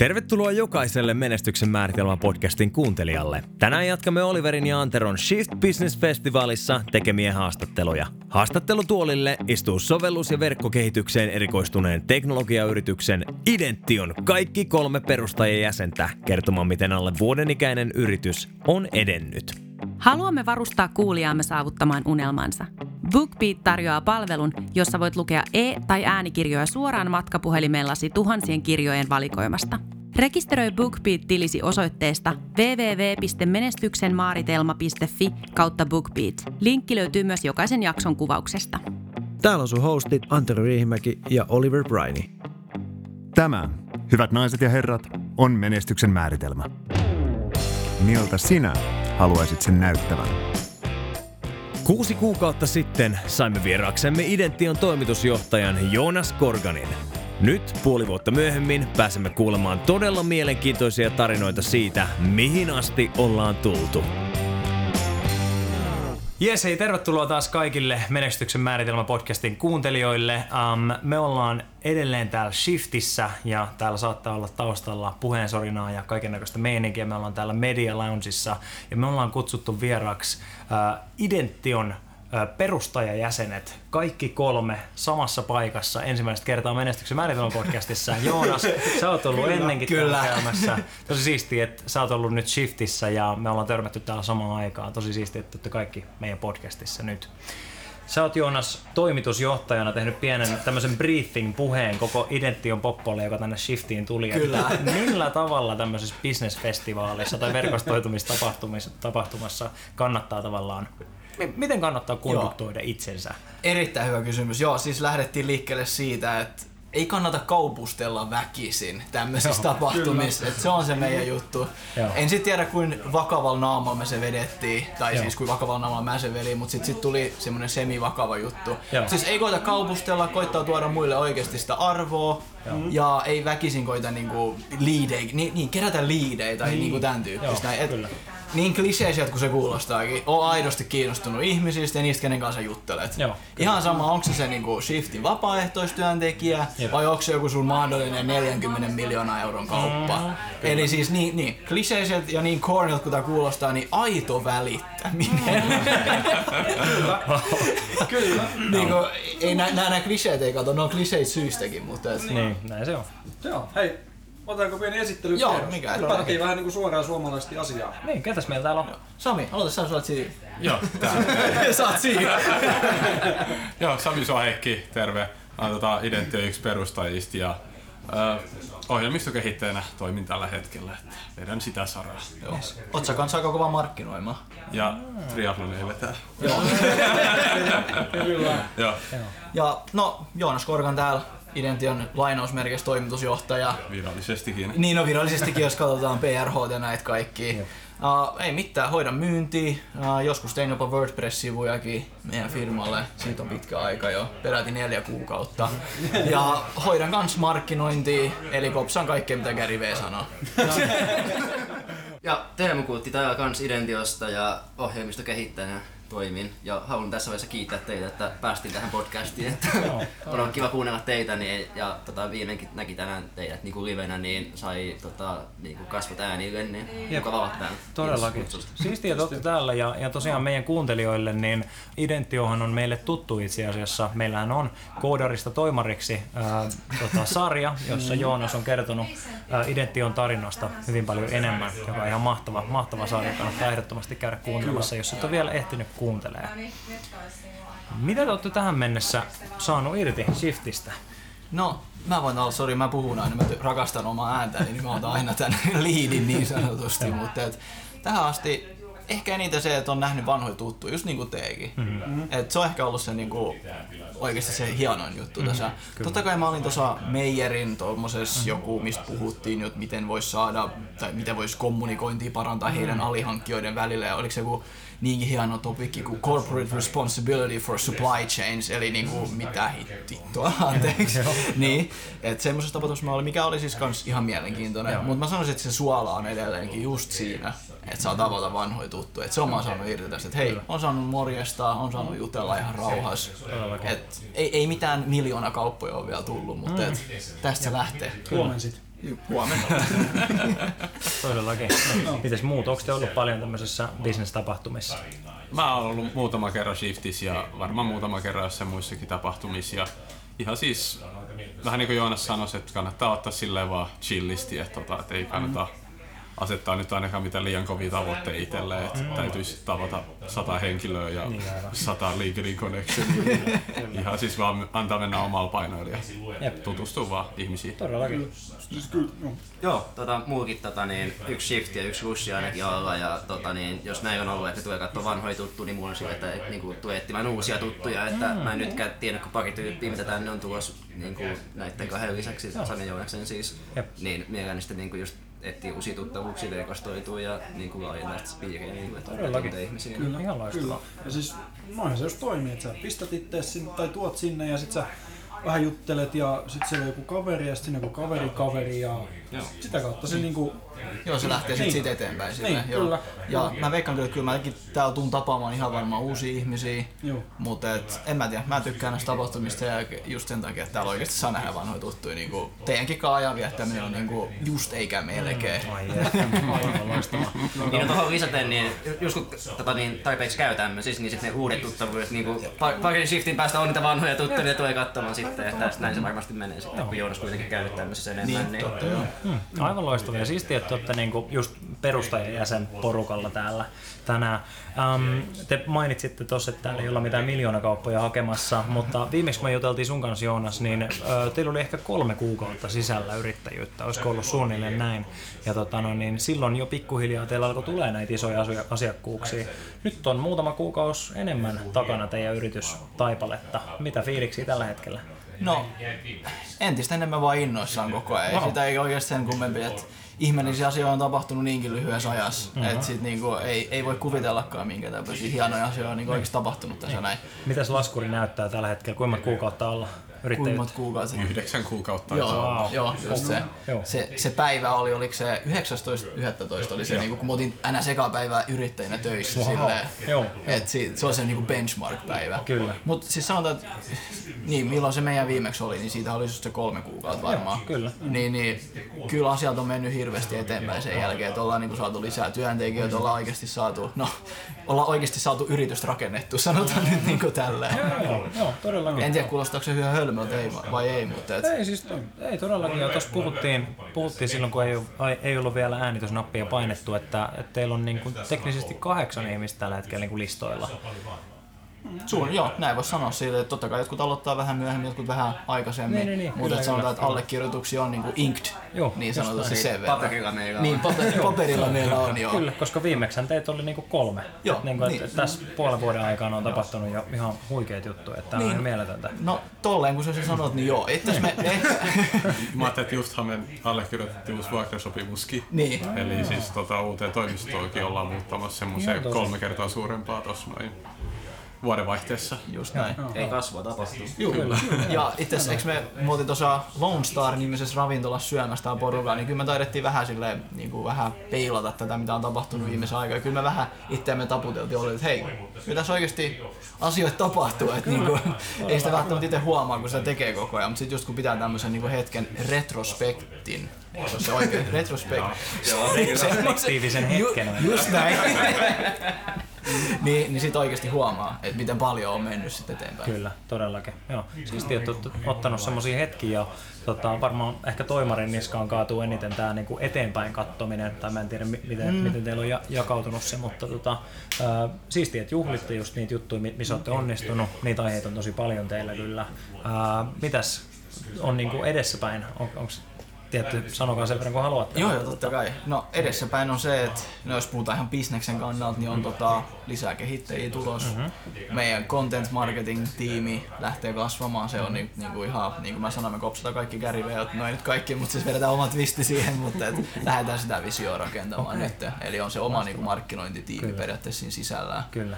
Tervetuloa jokaiselle Menestyksen määritelmä podcastin kuuntelijalle. Tänään jatkamme Oliverin ja Anteron Shift Business Festivalissa tekemiä haastatteluja. Haastattelutuolille istuu sovellus- ja verkkokehitykseen erikoistuneen teknologiayrityksen Idention kaikki kolme perustajajäsentä kertomaan, miten alle vuoden ikäinen yritys on edennyt. Haluamme varustaa kuulijaamme saavuttamaan unelmansa. BookBeat tarjoaa palvelun, jossa voit lukea e- tai äänikirjoja suoraan matkapuhelimellasi tuhansien kirjojen valikoimasta. Rekisteröi BookBeat-tilisi osoitteesta www.menestyksenmaaritelma.fi kautta BookBeat. Linkki löytyy myös jokaisen jakson kuvauksesta. Täällä on sun hostit Antero Riihimäki ja Oliver Briney. Tämä, hyvät naiset ja herrat, on menestyksen määritelmä. Miltä sinä haluaisit sen näyttävän? Kuusi kuukautta sitten saimme vieraaksemme Idention toimitusjohtajan Joonas Korganin. Nyt, puoli vuotta myöhemmin, pääsemme kuulemaan todella mielenkiintoisia tarinoita siitä, mihin asti ollaan tultu. Jes, hei, tervetuloa taas kaikille Menestyksen määritelmä podcastin kuuntelijoille. Um, me ollaan edelleen täällä Shiftissä ja täällä saattaa olla taustalla puheensorinaa ja kaiken näköistä meininkiä. Me ollaan täällä Media Loungeissa ja me ollaan kutsuttu vieraaksi uh, Idention perustajajäsenet, kaikki kolme samassa paikassa ensimmäistä kertaa Menestyksen määritelmän podcastissa. Joonas, sä oot ollut kyllä, ennenkin kyllä. käymässä. Tosi siistiä, että sä oot ollut nyt Shiftissä ja me ollaan törmätty täällä samaan aikaan. Tosi siistiä, että olette kaikki meidän podcastissa nyt. Sä oot Joonas toimitusjohtajana tehnyt pienen tämmöisen briefing-puheen koko Idention poppolle, joka tänne Shiftiin tuli. Kyllä. Että millä tavalla tämmöisessä business-festivaalissa tai verkostoitumistapahtumassa kannattaa tavallaan miten kannattaa konduktoida Joo. itsensä? Erittäin hyvä kysymys. Joo, siis lähdettiin liikkeelle siitä, että ei kannata kaupustella väkisin tämmöisissä Joo, tapahtumissa. Et se on se meidän juttu. Joo. En sitten tiedä, kuin vakavalla naamalla me se vedettiin, tai Joo. siis kuin vakavalla naamalla mä se vedin, mutta sitten sit tuli semmoinen semi-vakava juttu. Joo. Siis ei koita kaupustella, koittaa tuoda muille oikeasti sitä arvoa, Joo. ja ei väkisin koita niinku liidei, niin, niin kerätä liidejä tai niin. niinku tämän tyyppistä. Joo. Et, niin kliseiseltä kuin se kuulostaakin, on aidosti kiinnostunut ihmisistä ja niistä, kenen kanssa juttelet. Joo, Ihan sama, onko se se niinku Shiftin vapaaehtoistyöntekijä Jep. vai onko se joku sun mahdollinen 40 miljoonaa euron kauppa. Mm, Eli siis niin, niin kliseiset ja niin cornilta kun tämä kuulostaa, niin aito välittäminen. kyllä. kyllä. niin kuin, ei nä, nämä kliseet ei kato, ne on kliseet syystäkin, mutta... Et... Niin, näin se on. Joo, hei, Otetaanko pieni esittely? Joo, mikä? Päätettiin vähän niinku suoraan suomalaisesti asiaa. Niin, ketäs meillä täällä on? Sami, aloita sä, sä olet siinä. Joo, täällä. sä oot siinä. Joo, Sami Sohekki, terve. Olen tota, Identio yksi perustajista ja Uh, ohjelmistokehittäjänä toimin tällä hetkellä, että vedän sitä saraa. Joo. Oot sä kanssa aika kova markkinoimaan? Ja triathlonia vetää. Joo. Joo. Ja no, Joonas Korkan täällä Idention lainausmerkissä toimitusjohtaja. Virallisestikin. Niin on virallisestikin, jos katsotaan PRH ja näitä kaikki. Uh, ei mitään, hoidan myyntiä. Uh, joskus tein jopa WordPress-sivujakin meidän firmalle. Siitä on pitkä aika jo, peräti neljä kuukautta. Ja hoidan kans markkinointia, eli kopsaan kaikkea mitä Gary V sanoo. ja Teemu Kuutti täällä kans Identiosta ja ohjelmistokehittäjänä toimin. Ja haluan tässä vaiheessa kiittää teitä, että päästiin tähän podcastiin. Että on ollut kiva kuunnella teitä niin, ja tota, viimeinkin näki tänään teidät niin kuin livenä, niin sai tota, niin kuin kasvot äänille, niin Jep. mukava olla täällä. Todellakin. Siistiä, että olette täällä ja, ja tosiaan meidän kuuntelijoille, niin Identiohan on meille tuttu itse asiassa. Meillähän on koodarista toimariksi ää, tota, sarja, jossa mm. Joonas on kertonut ää, Idention tarinasta hyvin paljon enemmän, joka on ihan mahtava, mahtava sarja. Kannattaa ehdottomasti käydä kuuntelemassa, jos et ole vielä ehtinyt kuuntelee. No niin, Mitä te olette tähän mennessä saanut irti Shiftistä? No, mä voin olla, sori mä puhun aina, mä rakastan omaa ääntä, niin mä otan aina tämän liidin niin sanotusti, mutta et, tähän asti ehkä eniten se, että on nähnyt vanhoja tuttuja, just niin kuin teekin. Mm-hmm. Et se on ehkä ollut se niin kuin, oikeasti se hienoin juttu mm-hmm. tässä. Totta kai mä olin tuossa Meijerin tuommoisessa mm-hmm. joku, mistä puhuttiin, että miten voisi saada, tai miten voisi kommunikointia parantaa mm-hmm. heidän alihankkijoiden välillä. Ja oliko se joku niinkin hieno topikki kuin Corporate Responsibility for Supply Chains, eli niinku mitä hittoa, anteeksi. niin, että semmoisessa tapahtumassa mä olin, mikä oli siis kans ihan mielenkiintoinen. Mutta mä sanoisin, että se suola on edelleenkin just siinä, että saa tavata vanhoja tuttuja. Että se on mä saanut irti tästä, että hei, on saanut morjesta, on saanut jutella ihan rauhassa. Et ei, ei mitään miljoona kauppoja ole vielä tullut, mutta et, tästä se lähtee. Huomensit. Huomenna. Todellakin. Mites muut? Onko te ollut paljon tämmöisessä business-tapahtumissa? Mä oon ollut muutama kerran Shiftissä ja varmaan muutama kerran jossain muissakin tapahtumissa. Ja ihan siis, vähän niin kuin Joonas sanoi, että kannattaa ottaa silleen vaan chillisti, että, tota, että ei kannata asettaa nyt ainakaan mitään liian kovia tavoitteita itselleen, että mm. täytyisi tavata sata henkilöä ja niin, sata LinkedIn connectionia. Ihan siis vaan antaa mennä omalla painoilla ja tutustua vaan ihmisiin. Todellakin. Joo, tota, muukin tota, niin, yksi shift ja yksi rushi ainakin olla ja tota, niin, jos näin on ollut, että tulee katsoa vanhoja tuttuja, niin mulla on sillä, että et, niin kuin, tulee etsimään uusia tuttuja, että mm. mä en nytkään tiedä, kun pari tyyppiä, mitä tänne on tulossa niin kuin, näiden kahden lisäksi, Sami Joonaksen siis, Jep. niin mielelläni sitten niin kuin just etsii uusia tuttavuuksia, verkostoituu ja niin kuin laajentaa sitä piiriä, niin kuin, että ihmisiä. Kyllä, ihan loistavaa. Kyllä. Ja siis noinhan se just toimii, että sä pistät itse sinne tai tuot sinne ja sit sä vähän juttelet ja sit siellä on joku kaveri ja sit sinne joku kaveri kaveri ja Joo. sitä kautta se niinku... Joo, se lähtee niin. siitä eteenpäin. Sille. Niin, Joo. kyllä. Ja mä veikkaan kyllä, että kyllä mäkin täällä tuun tapaamaan ihan varmaan uusia ihmisiä. Joo. Mutta et, en mä tiedä, mä tykkään näistä tapahtumista ja just sen takia, että täällä oikeasti saa nähdä vanhoja tuttuja. Niin kuin teidänkin kanssa ajan viettäminen on niin kuin just eikä melkein. Ai aivan loistavaa. Niin no tuohon lisäten, niin just kun tota, niin, tarpeeksi käy tämmöisissä, niin sitten ne uudet tuttavuudet, niin kuin parin shiftin päästä on niitä vanhoja tuttuja, ne tulee katsomaan sitten, että näin se varmasti menee sitten, kun Joonas kuitenkin käy tämmöisessä enemmän. Niin, Totta, joo. Hmm, aivan loistavaa. Ja siistiä, että olette niinku just perustajajäsen porukalla täällä tänään. Um, te mainitsitte tuossa, että täällä ei olla mitään miljoonakauppoja hakemassa, mutta viimeksi kun me juteltiin sun kanssa Joonas, niin ö, teillä oli ehkä kolme kuukautta sisällä yrittäjyyttä, olisiko ollut suunnilleen näin. Ja tota, no, niin silloin jo pikkuhiljaa teillä alkoi tulee näitä isoja asia- asiakkuuksia. Nyt on muutama kuukausi enemmän takana teidän yritystaipaletta. Mitä fiiliksiä tällä hetkellä? No, entistä enemmän vaan innoissaan koko ajan. Wow. Sitä ei oikeasti sen kummempi, että ihmeellisiä asioita on tapahtunut niinkin lyhyessä ajassa. Mm-hmm. Että sit niinku ei, ei voi kuvitellakaan minkä tämmöisiä hienoja asioita on niinku oikeasti tapahtunut tässä näin. Mitäs laskuri näyttää tällä hetkellä? Kuinka kuukautta olla yrittäjyyttä? Kuinka kuukausi? Yhdeksän kuukautta. Joo, Wow. joo, just se. Joo. se. Se päivä oli, oliko se 19.11. oli se, niinku, kun mä otin aina sekapäivää yrittäjänä töissä. Wow. Silleen, Joo. et si, se on se niinku benchmark-päivä. Kyllä. Mutta siis sanotaan, että niin, milloin se meidän viimeksi oli, niin siitä oli just se kolme kuukautta varmaan. Joo, kyllä. Niin, niin, kyllä asiat on mennyt hirveästi eteenpäin sen jälkeen, että ollaan niinku saatu lisää työntekijöitä, ollaan oikeasti saatu, no, ollaan oikeasti saatu yritystä rakennettu, sanotaan nyt niinku tälleen. Joo, joo, todellakin. En tiedä, kuulostaako se hyvä hölmöltä ei, vai ei, mutta et, Ei siis, ei todellakin. Ja tuossa puhuttiin, puhuttiin silloin, kun ei, ei ollut vielä äänitysnappia painettu, että, että teillä on niin kuin teknisesti kahdeksan ihmistä tällä hetkellä niin kuin listoilla. Suun, joo, näin voisi sanoa siitä, että totta kai jotkut aloittaa vähän myöhemmin, jotkut vähän aikaisemmin, Niin, niin, niin, mutta kyllä, et sanotaan, että allekirjoituksia on niinku inked, Joo, niin sanotusti näin. sen verran. Paperilla meillä on. Niin, paper, paperilla meillä on joo. Kyllä, koska viimeksi teitä oli niin kuin kolme. Joo, Et niin kuin, niin. että tässä puolen vuoden aikana on tapahtunut jo ihan huikeat juttuja, että tämä on Niin. ihan mieletöntä. No tolleen kun sä sen sanot, niin joo. Itse me ehkä... Mä ajattelin, että justhan me allekirjoitettiin uusi vuokrasopimuskin. niin. Eli siis tota, uuteen toimistoonkin ollaan muuttamassa semmoiseen kolme kertaa suurempaa tuossa noin vuodenvaihteessa. Just näin. Ei kasvua tapahtuu. Juu. Ja itse asiassa, eikö me, me oltiin tuossa Lone Star-nimisessä ravintolassa syömässä tää porukalla, niin kyllä me taidettiin vähän silleen, niin kuin vähän peilata tätä, mitä on tapahtunut viimeisen aikaa. Ja kyllä me vähän itseämme taputeltiin, oli, että hei, kyllä tässä oikeasti asioita tapahtuu, että niin kuin, ei sitä välttämättä itse huomaa, kun sitä tekee koko ajan, mutta sitten just kun pitää tämmöisen niin kuin hetken retrospektin, eikö se se oikein? Retrospekt. Retrospektiivisen hetken. Ju, just näin. niin, niin sit oikeasti huomaa, että miten paljon on mennyt sitten eteenpäin. Kyllä, todellakin. Joo. Siistiä, että olette ottanut semmoisia hetkiä ja tota, varmaan ehkä toimarin niskaan kaatuu eniten tämä niinku eteenpäin kattominen, tai mä en tiedä mi- miten, mm. miten teillä on ja, jakautunut se, mutta tota, ää, siistiä, että juhlitte just niitä juttuja, mi- missä olette onnistunut. Niitä aiheita on tosi paljon teillä kyllä. Ää, mitäs on niinku edessäpäin? On, onks, tietty, sanokaa sen verran kun haluatte. Joo, joo, totta kai. No edessäpäin on se, että no, jos puhutaan ihan bisneksen kannalta, niin on tota, lisää kehittäjiä tulos. Mm-hmm. Meidän content marketing tiimi lähtee kasvamaan. Se on niin, niin kuin ihan, niin kuin mä sanoin, me kopsataan kaikki kärivejät, no ei nyt kaikki, mutta siis vedetään omat twisti siihen, mutta et, lähdetään sitä visioa rakentamaan okay. nyt. Eli on se oma niin kuin markkinointitiimi Kyllä. periaatteessa siinä sisällään. Kyllä.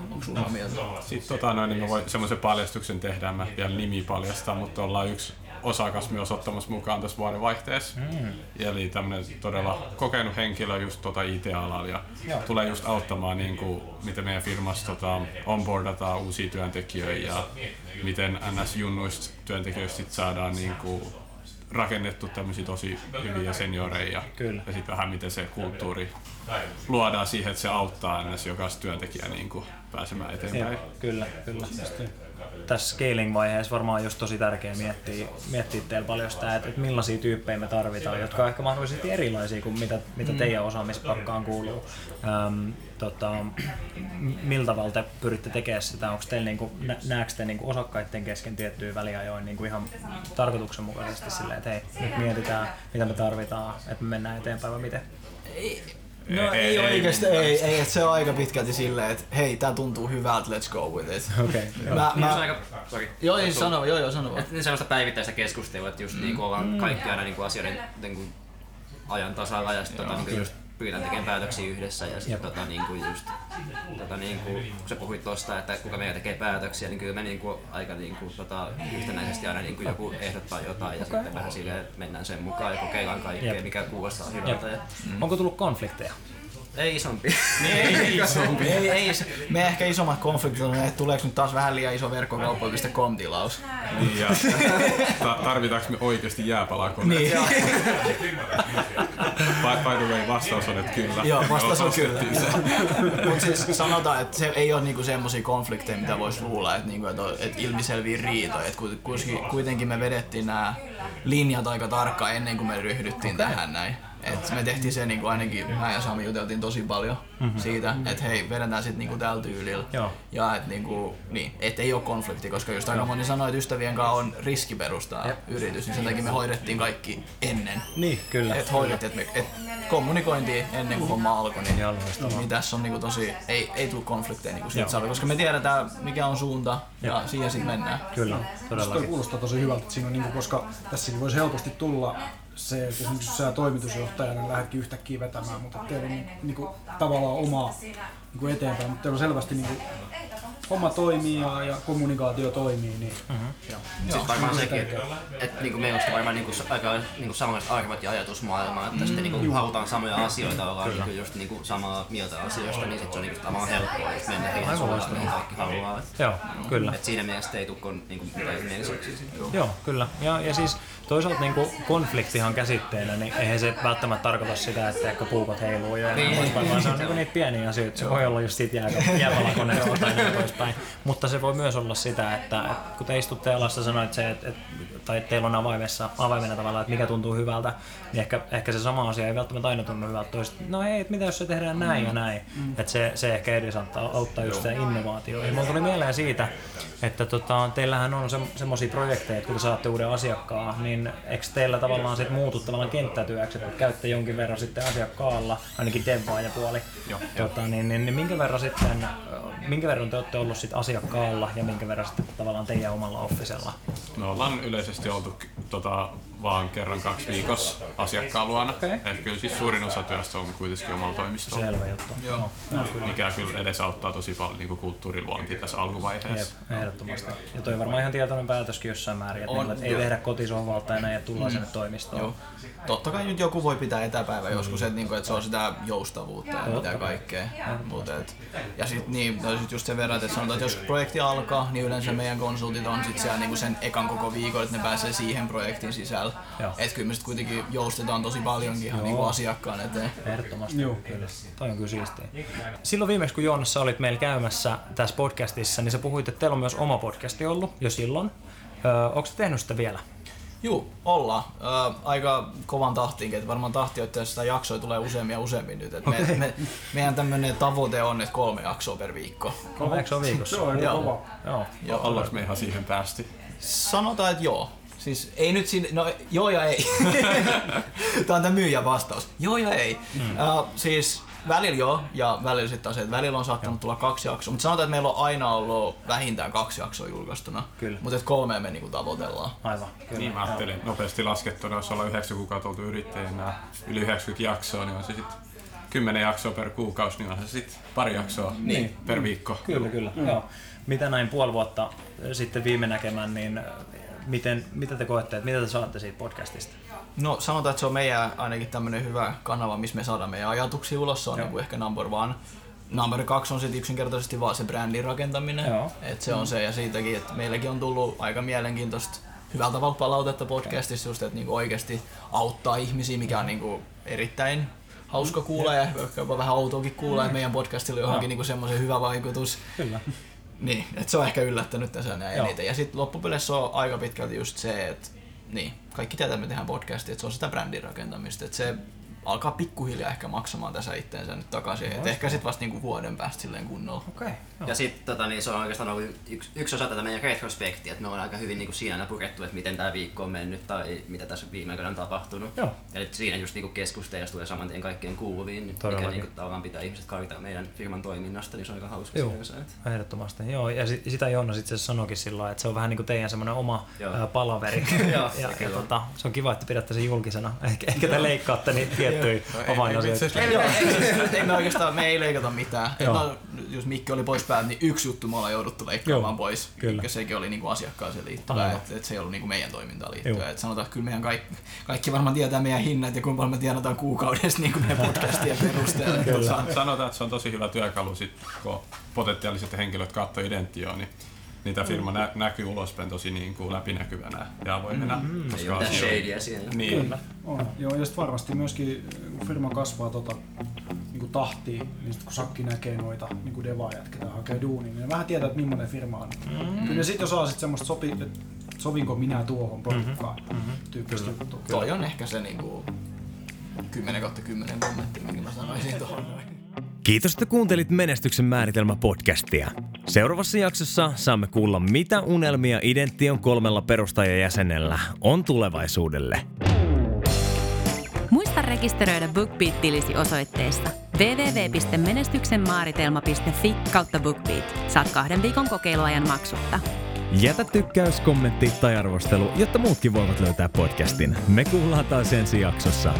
Onko sulla samaa mieltä? Sitten tota, noin, niin me voi semmoisen paljastuksen tehdä, en mä vielä nimi paljastaa, mutta ollaan yksi osakas myös ottamassa mukaan tässä vuodenvaihteessa. Mm. Eli tämmöinen todella kokenut henkilö just tota IT-alalla ja Joo. tulee just auttamaan, niin kuin, miten meidän firmassa tota, onboardataan uusia työntekijöitä ja miten NS-junnuista työntekijöistä sit saadaan niin kuin, rakennettu tämmöisiä tosi hyviä senioreja. Kyllä. Ja sitten vähän miten se kulttuuri luodaan siihen, että se auttaa aina jokaista työntekijää niin kuin pääsemään eteenpäin. Kyllä, kyllä. Tässä scaling-vaiheessa varmaan just tosi tärkeää miettiä, miettiä teillä paljon sitä, että, että millaisia tyyppejä me tarvitaan, jotka on ehkä mahdollisesti erilaisia kuin mitä, mitä teidän osaamispakkaan kuuluu. Ähm, tota, miltä tavalla te pyritte tekemään sitä? Onko teillä niinku, nä- te niinku osakkaiden kesken tiettyjä väliajoin niinku ihan tarkoituksenmukaisesti silleen, että hei, nyt mietitään, mitä me tarvitaan, että me mennään eteenpäin vai miten? No ei, ei, oikeesti, ei, ei, et se on aika pitkälti silleen, että hei, tää tuntuu hyvältä, let's go with it. Okei, okay, Mä, Niin se on mä, aika, sorry. joo, ei sano, joo, joo, sano vaan. Et niin sellaista päivittäistä keskustelua, että just mm. niinku ollaan kaikki aina niinku asioiden niinku ajan tasalla ja sitten tota, niinku just pyritään tekemään päätöksiä yhdessä ja sitten tota, niinku just, tota, niinku, kun sä puhuit tosta, että kuka meidän tekee päätöksiä, niin kyllä me niinku, aika niinku, tota, yhtenäisesti aina niinku joku ehdottaa jotain ja sitten vähän silleen mennään sen mukaan ja kokeillaan kaikkea, Jep. mikä kuulostaa hyvältä. Ja, Onko tullut konflikteja? Ei isompi. Ei, isompi. ei, ei, me ehkä isommat konfliktit on, että tuleeko nyt taas vähän liian iso verkkokauppa.com tilaus. Niin, ja ta- tarvitaanko me oikeasti jääpalakoneet? Niin, By, by the way, vastaus on, että kyllä. joo, vastaus on kyllä. Mutta siis sanotaan, että se ei ole niinku semmoisia konflikteja, mitä voisi luulla, että, niinku, että, on- että ilmiselviä riitoja. Et ku- kuitenkin- kuitenkin me vedettiin nämä linjat aika tarkkaan ennen kuin me ryhdyttiin okay. tähän näin. Et me tehtiin se niinku ainakin, mä ja Sami juteltiin tosi paljon mm-hmm. siitä, että hei, vedetään sitten niinku tällä tyylillä. Joo. Ja että niinku, niin, et ei ole konflikti, koska just aika moni sanoi, että ystävien kanssa on riski perustaa yritys, niin sen takia me hoidettiin kaikki ennen. Niin, kyllä. Et hoidettiin, että me, et kommunikointi ennen kuin homma alkoi, niin, Joo, loistavaa. niin tässä on niinku tosi, ei, ei tule konflikteja niinku siitä saada, koska me tiedetään mikä on suunta ja siihen sitten mennään. Kyllä, toi todellakin. kuulostaa tosi hyvältä, että siinä on, niinku, koska tässäkin voisi helposti tulla se, että esimerkiksi sä toimitusjohtajana lähdetkin yhtäkkiä vetämään, mutta teillä on niinku, tavallaan omaa niinku eteenpäin, mutta teillä on selvästi niinku, homma toimii ja, ja kommunikaatio toimii, niin Sitten varmaan sekin, että et, niinku meillä on varmaan niinku, aika niinku, samanlaiset arvot ja ajatusmaailma, että sitten niinku, halutaan samoja asioita, ollaan niinku, just niinku, samaa mieltä asioista, niin sitten se on niinku, tavallaan helppoa just mennä siihen suuntaan, mihin kaikki haluaa. Et, Joo, kyllä. et siinä mielessä ei tule niinku, mitään mielisyyksiä. Joo, kyllä. Ja, ja siis toisaalta niin kuin konfliktihan käsitteenä, niin eihän se välttämättä tarkoita sitä, että ehkä puukot heiluu jo enää poispäin, vaan se on niin niitä pieniä asioita. Se voi olla just siitä jää, jääpalakoneesta tai näin poispäin. Mutta se voi myös olla sitä, että, että kun te istutte alassa sanoit se, että, että tai että teillä on avaimessa, avaimena tavallaan, että mikä tuntuu hyvältä, niin ehkä, ehkä se sama asia ei välttämättä aina tunnu hyvältä toista. No hei, että mitä jos se tehdään näin ja näin. Että se, se ehkä edesauttaa auttaa just sitä innovaatioon. Ja mulla tuli mieleen siitä, että tota, teillähän on se, semmoisia projekteja, että kun te saatte uuden asiakkaan, niin eikö teillä tavallaan sit muutu tavallaan kenttätyöksi, että käytte jonkin verran sitten asiakkaalla, ainakin devaajapuoli, Joo, tota, niin, niin, niin, minkä verran sitten, minkä verran te olette ollut sit asiakkaalla ja minkä verran sitten tavallaan teidän omalla offisella? Me ollaan yleisesti oltu tota, vaan kerran kaksi viikossa asiakkaan luona. Okei. Et kyllä siis suurin osa työstä on kuitenkin omalla toimistolla. Selvä juttu. Joo. Mikä kyllä edesauttaa tosi paljon niin kulttuuriluontia tässä alkuvaiheessa. Jep, ehdottomasti. Ja toi varmaan ihan tietoinen päätöskin jossain määrin, että, On, on, ei tehdä kotisohvalta enää ja tullaan sinne toimistoon. Joo. Totta kai nyt joku voi pitää etäpäivä joskus, että, niinku, että se on sitä joustavuutta ja mitä kaikkea. Mut, et, ja sitten niin, no sit just sen verran, että sanotaan, että jos projekti alkaa, niin yleensä meidän konsultit on sit siellä niinku sen ekan koko viikon, että ne pääsee siihen projektin sisällä. Joo. Että kyllä me kuitenkin joustetaan tosi paljonkin ihan niinku asiakkaan eteen. Ehdottomasti. Joo. Kyllä. Toi on kyllä siistiä. Silloin viimeksi, kun Joonassa sä olit meillä käymässä tässä podcastissa, niin sä puhuit, että teillä on myös oma podcasti ollut jo silloin. Öö, onko te tehnyt sitä vielä? Juu, ollaan. Ö, aika kovan tahtiin, että varmaan tahti, että sitä jaksoja tulee useammin ja useammin nyt. Et me, me, meidän tämmöinen tavoite on, että kolme jaksoa per viikko. Kolme jaksoa viikossa? se on aika kova. Joo. Joo. Ollaanko me ihan siihen päästy? Sanotaan, että joo. Siis ei nyt sinne, no joo ja ei. Tämä on tämä myyjän vastaus. Joo ja ei. Mm. Uh, siis välillä joo ja välillä sitten taas, että välillä on saattanut tulla kaksi jaksoa. Mutta sanotaan, että meillä on aina ollut vähintään kaksi jaksoa julkaistuna. Kyllä. Mutta kolmea me niinku tavoitellaan. Aivan. Kyllä. Niin mä ajattelin nopeasti laskettuna, jos ollaan 9 kuukautta oltu yrittäjänä yli 90 jaksoa, niin on se sitten 10 jaksoa per kuukausi, niin on se sitten pari jaksoa Niin. per viikko. Kyllä, kyllä. Mm. Joo. Mitä näin puoli vuotta sitten viime näkemään, niin miten, mitä te koette, että mitä te saatte siitä podcastista? No sanotaan, että se on meidän ainakin tämmöinen hyvä kanava, missä me saadaan meidän ajatuksia ulos. Se on Joo. niinku ehkä number one. Number kaksi on sitten yksinkertaisesti vaan se brändin rakentaminen. Joo. Et se on se ja siitäkin, että meilläkin on tullut aika mielenkiintoista hyvällä tavalla palautetta podcastissa just, että niinku oikeasti auttaa ihmisiä, mikä on niinku erittäin hauska kuulla ja ehkä jopa vähän outoakin kuulla, että meidän podcastilla on johonkin niinku semmoisen hyvä vaikutus. Kyllä. Niin, että se on ehkä yllättänyt tässä näin Joo. eniten. Ja sitten loppupeleissä on aika pitkälti just se, että niin, kaikki tietää, että me tehdään podcastia, että se on sitä brändin rakentamista. Että se alkaa pikkuhiljaa ehkä maksamaan tässä itteensä nyt takaisin. Et ehkä sitten vasta niinku vuoden päästä silleen kunnolla. Okei. Ja sitten tota, niin se on oikeastaan ollut yksi, yksi osa tätä meidän retrospektiä, että me on aika hyvin niin kuin siinä purettu, että miten tämä viikko on mennyt tai mitä tässä viime aikoina on tapahtunut. Joo. Eli siinä just niin keskustelussa tulee saman tien kaikkien kuuluviin, mikä Todellakin. niin kuin, tavallaan pitää ihmiset karita meidän firman toiminnasta, niin se on aika hauska Joo. sinänsä, että- Ehdottomasti, joo. Ja si- sitä Jonna sitten sanoikin sillä että se on vähän niin kuin teidän semmoinen oma Joo. palaveri. Joo, ja, ja tota, se on kiva, että pidätte sen julkisena. Ehkä, ehkä te leikkaatte niitä tiettyjä avainasioita. Ei, me, ei, ei me oikeastaan, me ei leikata mitään. No, jos Mikki oli pois päältä, niin yksi juttu me ollaan jouduttu leikkaamaan Joo, pois. kyllä. Ja sekin oli niinku asiakkaaseen liittyvä, että et se ei ollut niinku meidän toimintaan liittyvä. Et sanotaan, että kyllä meidän kaikki, kaikki varmaan tietää meidän hinnat ja kuinka paljon me tienataan kuukaudessa niinku meidän podcastien perusteella. Sanotaan, että se on tosi hyvä työkalu, sit, kun potentiaaliset henkilöt katsoo identioa, niin niitä firma nä- näkyy ulospäin tosi niin kuin läpinäkyvänä ja avoimena. Mm, Ei ole mitään shadyä siellä. Niin, Kyllä. On. Joo, ja sitten varmasti myöskin, kun firma kasvaa tota, niin kuin tahtiin, niin sit kun Sakki näkee noita niin kuin devaajat, ketä hakee duunia, niin ne vähän tietää, että millainen firma on. Mm-hmm. Kyllä ne sitten osaa sit semmoista sopi, että sovinko minä tuohon porukkaan mm-hmm. tyyppistä juttua. toi on ehkä se niinku 10 kautta 10 kommentti, minkä mä sanoisin tuohon noin. Kiitos, että kuuntelit Menestyksen määritelmä podcastia. Seuraavassa jaksossa saamme kuulla, mitä unelmia Idention kolmella perustajajäsenellä on tulevaisuudelle. Muista rekisteröidä BookBeat-tilisi osoitteessa www.menestyksenmaaritelma.fi kautta BookBeat. Saat kahden viikon kokeiluajan maksutta. Jätä tykkäys, kommentti tai arvostelu, jotta muutkin voivat löytää podcastin. Me kuullaan taas ensi jaksossa.